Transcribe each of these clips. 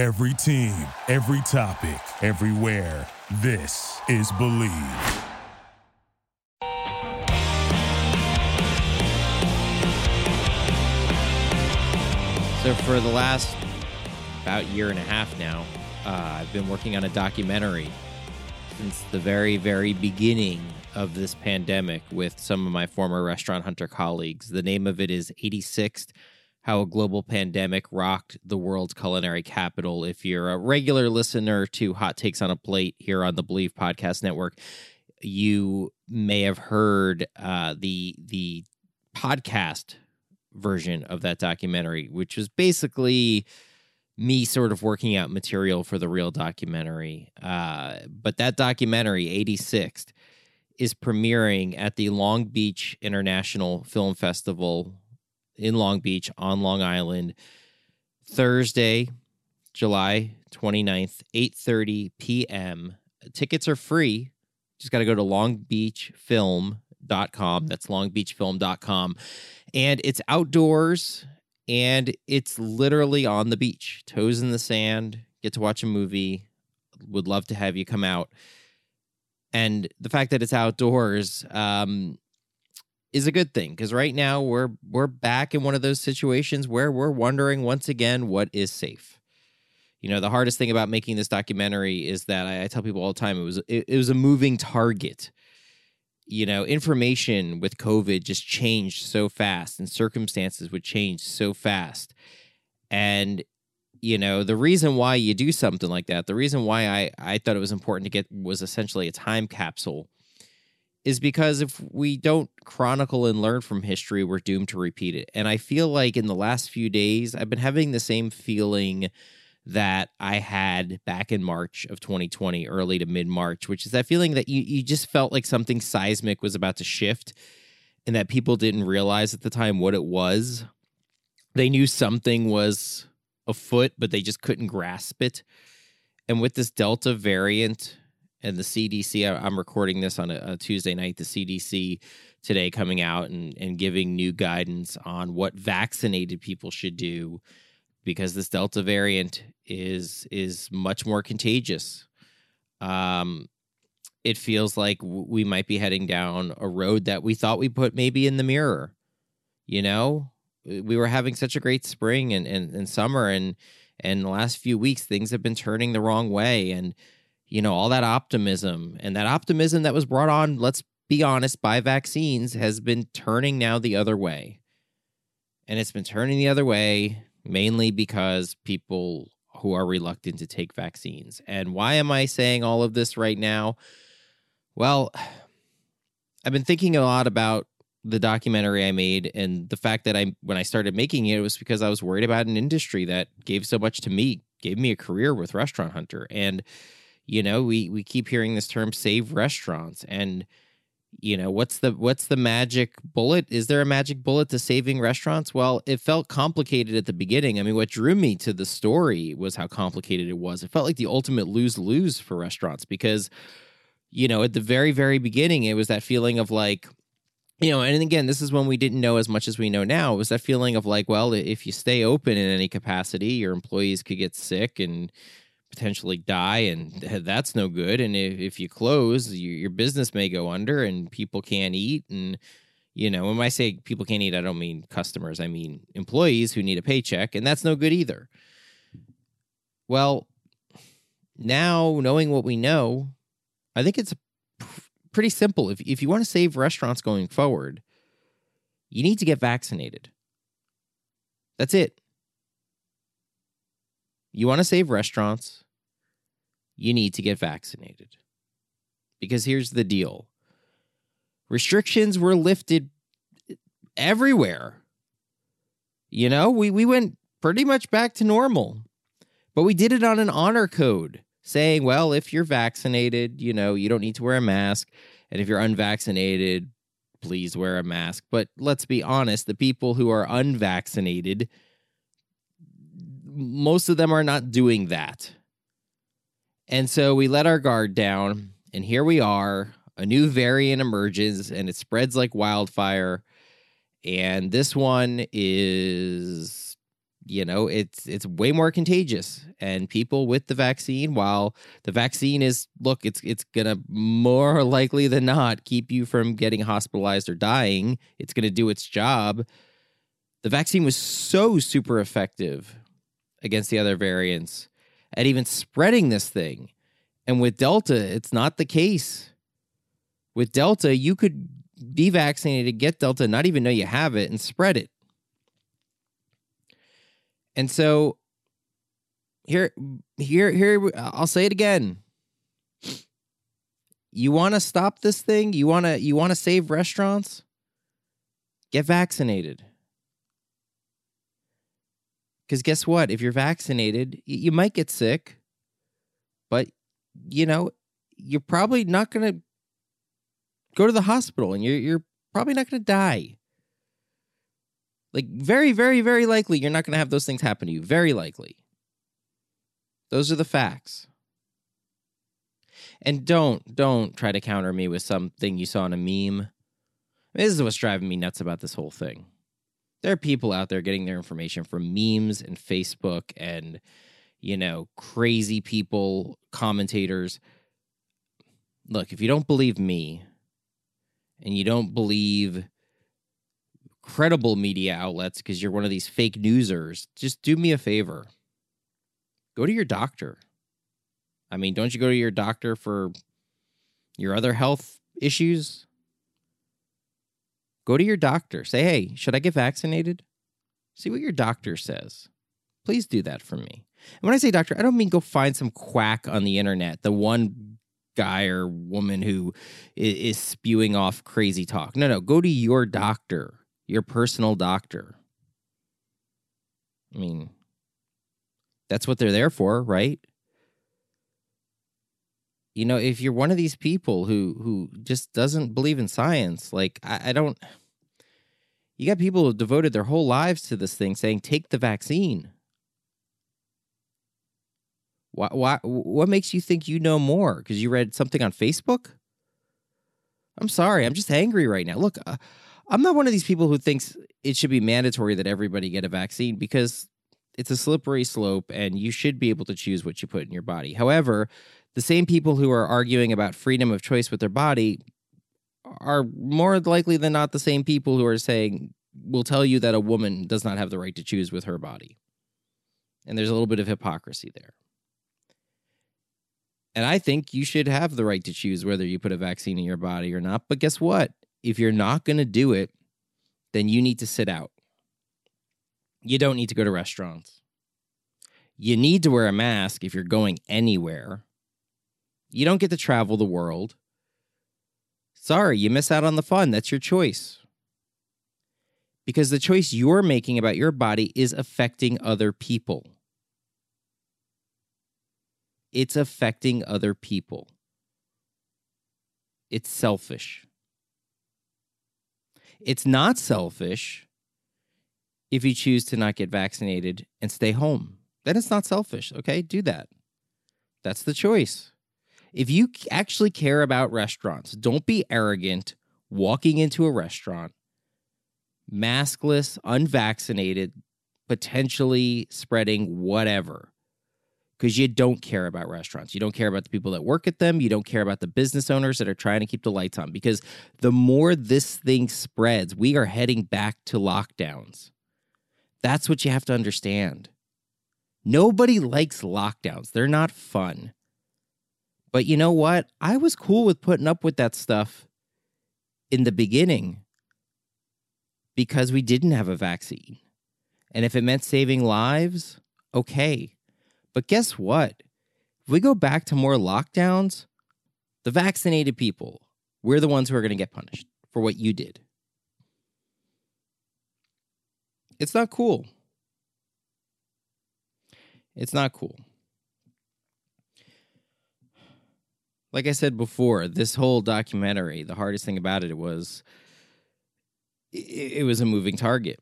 Every team, every topic, everywhere. This is Bleav. So for the last about year and a half now, uh, I've been working on a documentary since the very, very beginning of this pandemic with some of my former restaurant hunter colleagues. The name of it is 86'd How a Global Pandemic Rocked the World's Culinary Capital. If you're a regular listener to Hot Takes on a Plate here on the Bleav Podcast Network, you may have heard uh, the the podcast version of that documentary, which was basically me sort of working out material for the real documentary. Uh, but that documentary, 86'd, is premiering at the Long Beach International Film Festival in Long Beach on Long Island Thursday, July 29th, 8:30 p.m. Tickets are free. Just got to go to longbeachfilm.com. That's longbeachfilm.com and it's outdoors and it's literally on the beach, toes in the sand, get to watch a movie. Would love to have you come out. And the fact that it's outdoors um, is a good thing because right now we're we're back in one of those situations where we're wondering once again what is safe. You know, the hardest thing about making this documentary is that I, I tell people all the time it was it, it was a moving target you know, information with COVID just changed so fast and circumstances would change so fast. And, you know, the reason why you do something like that, the reason why I, I thought it was important to get was essentially a time capsule is because if we don't chronicle and learn from history, we're doomed to repeat it. And I feel like in the last few days, I've been having the same feeling that I had back in March of 2020, early to mid March, which is that feeling that you, you just felt like something seismic was about to shift and that people didn't realize at the time what it was. They knew something was afoot, but they just couldn't grasp it. And with this Delta variant and the CDC, I'm recording this on a, a Tuesday night, the CDC today coming out and, and giving new guidance on what vaccinated people should do because this Delta variant is is much more contagious. Um, it feels like we might be heading down a road that we thought we put maybe in the mirror. You know, we were having such a great spring and, and, and summer, and and the last few weeks things have been turning the wrong way, and you know all that optimism and that optimism that was brought on. Let's be honest, by vaccines has been turning now the other way, and it's been turning the other way mainly because people who are reluctant to take vaccines. And why am I saying all of this right now? Well, I've been thinking a lot about the documentary I made and the fact that I when I started making it, it was because I was worried about an industry that gave so much to me, gave me a career with Restaurant Hunter. And you know, we we keep hearing this term save restaurants and you know what's the what's the magic bullet? Is there a magic bullet to saving restaurants? Well it felt complicated at the beginning. I mean what drew me to the story was how complicated it was. It felt like the ultimate lose-lose for restaurants because you know at the very very beginning it was that feeling of like you know and again this is when we didn't know as much as we know now it was that feeling of like well if you stay open in any capacity your employees could get sick and potentially die and that's no good. And if, if you close you, your business may go under and people can't eat. And you know when i say people can't eat i don't mean customers i mean employees who need a paycheck and that's no good either. Well now knowing what we know i think it's pretty simple. If, if you want to save restaurants going forward you need to get vaccinated. That's it you want to save restaurants, you need to get vaccinated. Because here's the deal restrictions were lifted eh, everywhere. You know, we, we went pretty much back to normal, but we did it on an honor code saying, well, if you're vaccinated, you know, you don't need to wear a mask. And if you're unvaccinated, please wear a mask. But let's be honest, the people who are unvaccinated most of them are not doing that. And so we let our guard down, and here we are. A new variant emerges and it spreads like wildfire. And this one is you know it's it's way more contagious and people with the vaccine while the vaccine is look it's it's to more likely than not keep you from getting hospitalized or dying it's to do its job the vaccine was so super effective against the other variants at even spreading this thing and with delta it's not the case with delta you could be vaccinated get delta not even know you have it and spread it and so here here here I'll say it again. You want to stop this thing? You want to you want to save restaurants? Get vaccinated. Cuz guess what? If you're vaccinated, you might get sick. But you know, you're probably not going to go to the hospital and you're you're probably not going to die. Like, very, very, very likely you're not going to have those things happen to you. Very likely. Those are the facts. And don't, don't try to counter me with something you saw in a meme. This is what's driving me nuts about this whole thing. There are people out there getting their information from memes and Facebook and, you know, crazy people, commentators. Look, if you don't believe me and you don't believe credible media outlets because you're one of these fake newsers, just do me a favor. Go to your doctor. I mean, don't you go to your doctor for your other health issues? Go to your doctor. Say, hey, should I get vaccinated? See what your doctor says. Please do that for me. And when I say doctor, I don't mean go find some quack on the internet, the one guy or woman who is spewing off crazy talk. No, no, go to your doctor your personal doctor. I mean, that's what they're there for, right? You know, if you're one of these people who who just doesn't believe in science, like I, I don't you got people who devoted their whole lives to this thing saying take the vaccine. Why, why, what makes you think you know more? Because you read something on Facebook? I'm sorry. I'm just angry right now. Look, uh, I'm not one of these people who thinks it should be mandatory that everybody get a vaccine because it's a slippery slope and you should be able to choose what you put in your body. However, the same people who are arguing about freedom of choice with their body are more likely than not the same people who are saying will tell you that a woman does not have the right to choose with her body. And there's a little bit of hypocrisy there. And I think you should have the right to choose whether you put a vaccine in your body or not. But guess what? if you're not going to do it, then you need to sit out. You don't need to go to restaurants. You need to wear a mask if you're going anywhere. You don't get to travel the world. Sorry, you miss out on the fun. That's your choice. Because the choice you're making about your body is affecting other people. It's affecting other people. It's selfish. It's not selfish if you choose to not get vaccinated and stay home. Then it's not selfish. Okay, do that. That's the choice. If you actually care about restaurants, don't be arrogant walking into a restaurant, maskless, unvaccinated, potentially spreading whatever because you don't care about restaurants. You don't care about the people that work at them. You don't care about the business owners that are trying to keep the lights on. Because the more this thing spreads, we are heading back to lockdowns. That's what you have to understand. Nobody likes lockdowns, they're not fun. But you know what? I was cool with putting up with that stuff in the beginning because we didn't have a vaccine. And if it meant saving lives, okay. But guess what? If we go back to more lockdowns, the vaccinated people, we're the ones who are going to get punished for what you did. It's not cool. It's not cool. Like I said before, this whole documentary, the hardest thing about it was it, was a moving target.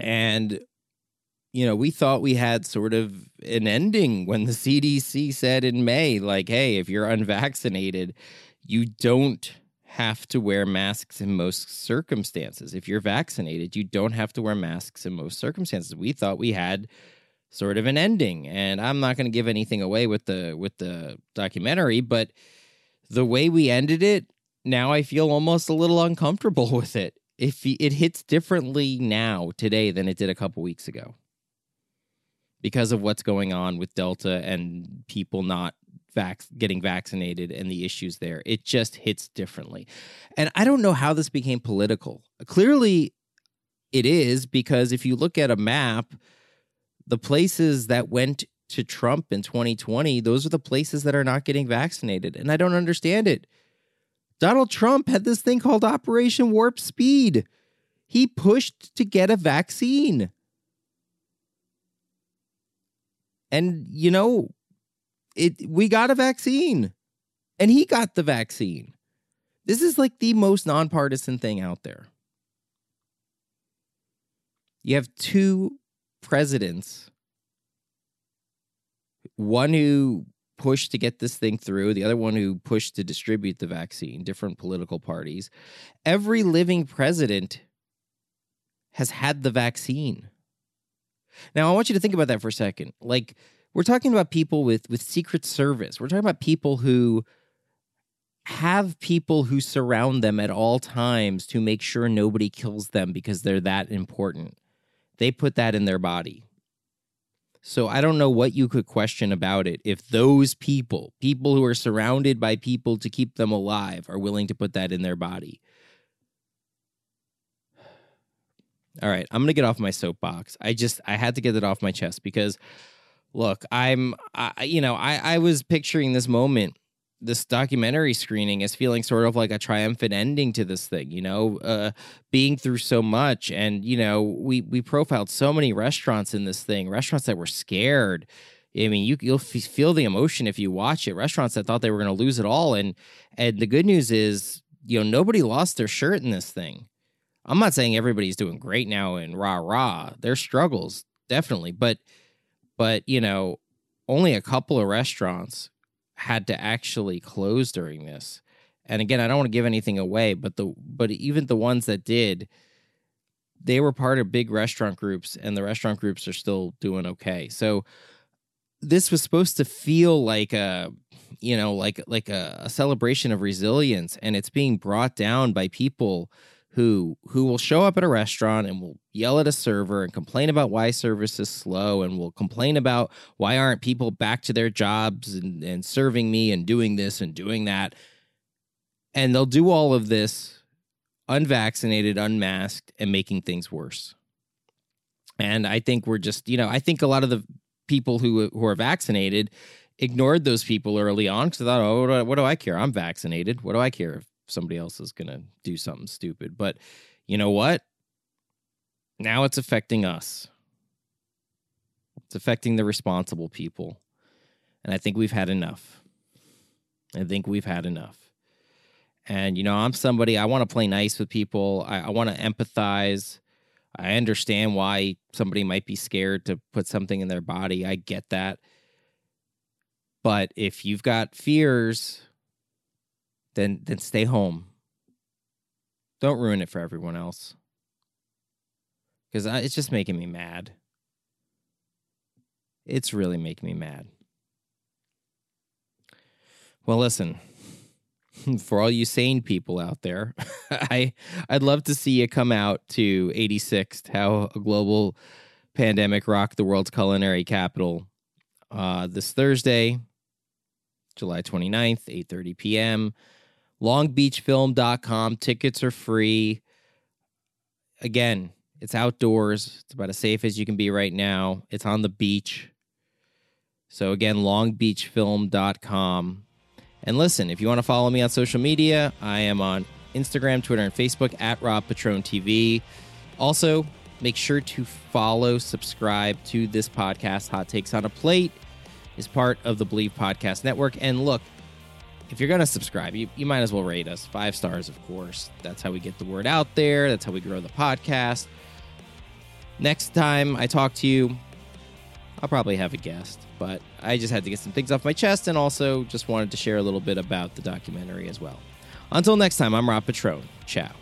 And you know, we thought we had sort of an ending when the CDC said in May, like, hey, if you're unvaccinated, you don't have to wear masks in most circumstances. If you're vaccinated, you don't have to wear masks in most circumstances. We thought we had sort of an ending, and I'm not going to give anything away with the with the documentary, but the way we ended it, now I feel almost a little uncomfortable with it. If it hits differently now today than it did a couple weeks ago because of what's going on with Delta and people not vac- getting vaccinated and the issues there. It just hits differently. And I don't know how this became political. Clearly, it is because if you look at a map, the places that went to Trump in 2020, those are the places that are not getting vaccinated. And I don't understand it. Donald Trump had this thing called Operation Warp Speed. He pushed to get a vaccine. And, you know, it we got a vaccine and he got the vaccine. This is like the most nonpartisan thing out there. You have two presidents one who pushed to get this thing through, the other one who pushed to distribute the vaccine, different political parties. Every living president has had the vaccine. Now, I want you to think about that for a second. Like, we're talking about people with with secret service we're talking about people who have people who surround them at all times to make sure nobody kills them because they're that important they put that in their body. So i don't know what you could question about it if those people people who are surrounded by people to keep them alive are willing to put that in their body. All right i'm gonna get off my soapbox. I just i had to get it off my chest because look, I'm, I, you know, I, I was picturing this moment, this documentary screening as feeling sort of like a triumphant ending to this thing, you know, uh, being through so much. And, you know, we, we profiled so many restaurants in this thing, restaurants that were scared. I mean, you, you'll feel the emotion if you watch it. Restaurants that thought they were going to lose it all. And, and the good news is, you know, nobody lost their shirt in this thing. I'm not saying everybody's doing great now and rah rah. There's struggles, definitely. But, but you know, only a couple of restaurants had to actually close during this. And again, I don't want to give anything away, but the but even the ones that did, they were part of big restaurant groups, and the restaurant groups are still doing okay. So this was supposed to feel like a you know like like a, a celebration of resilience, and it's being brought down by people who who will show up at a restaurant and will yell at a server and complain about why service is slow and will complain about why aren't people back to their jobs and, and serving me and doing this and doing that. And they'll do all of this unvaccinated unmasked and making things worse. And i think we're just you know i think a lot of the people who who are vaccinated ignored those people early on because they thought oh what do, I, care? I'm vaccinated. What do i care if somebody else is going to do something stupid. But you know what? Now it's affecting us. It's affecting the responsible people. And I think we've had enough. I think we've had enough. And, you know, I'm somebody, I want to play nice with people. I, I want to empathize. I understand why somebody might be scared to put something in their body. I get that. But if you've got fears then then stay home. Don't ruin it for everyone else. Because it's just making me mad. It's really making me mad. Well, listen, for all you sane people out there, I I'd love to see you come out to 86'd, how a global pandemic rocked the world's culinary capital uh, this Thursday, July 29th, 8:30 p.m longbeachfilm.com. Tickets are free. Again, it's outdoors. It's about as safe as you can be right now. It's on the beach. So again, longbeachfilm.com. And listen, if you want to follow me on social media, I am on Instagram, Twitter, and Facebook at Rob Petrone TV. Also, make sure to follow, subscribe to this podcast. Hot Takes on a Plate is part of the Bleav Podcast Network. And look, if you're going to subscribe, you, you might as well rate us. Five stars, of course. That's how we get the word out there. That's how we grow the podcast. Next time I talk to you, I'll probably have a guest, but I just had to get some things off my chest and also just wanted to share a little bit about the documentary as well. Until next time, I'm Rob Petrone. Ciao.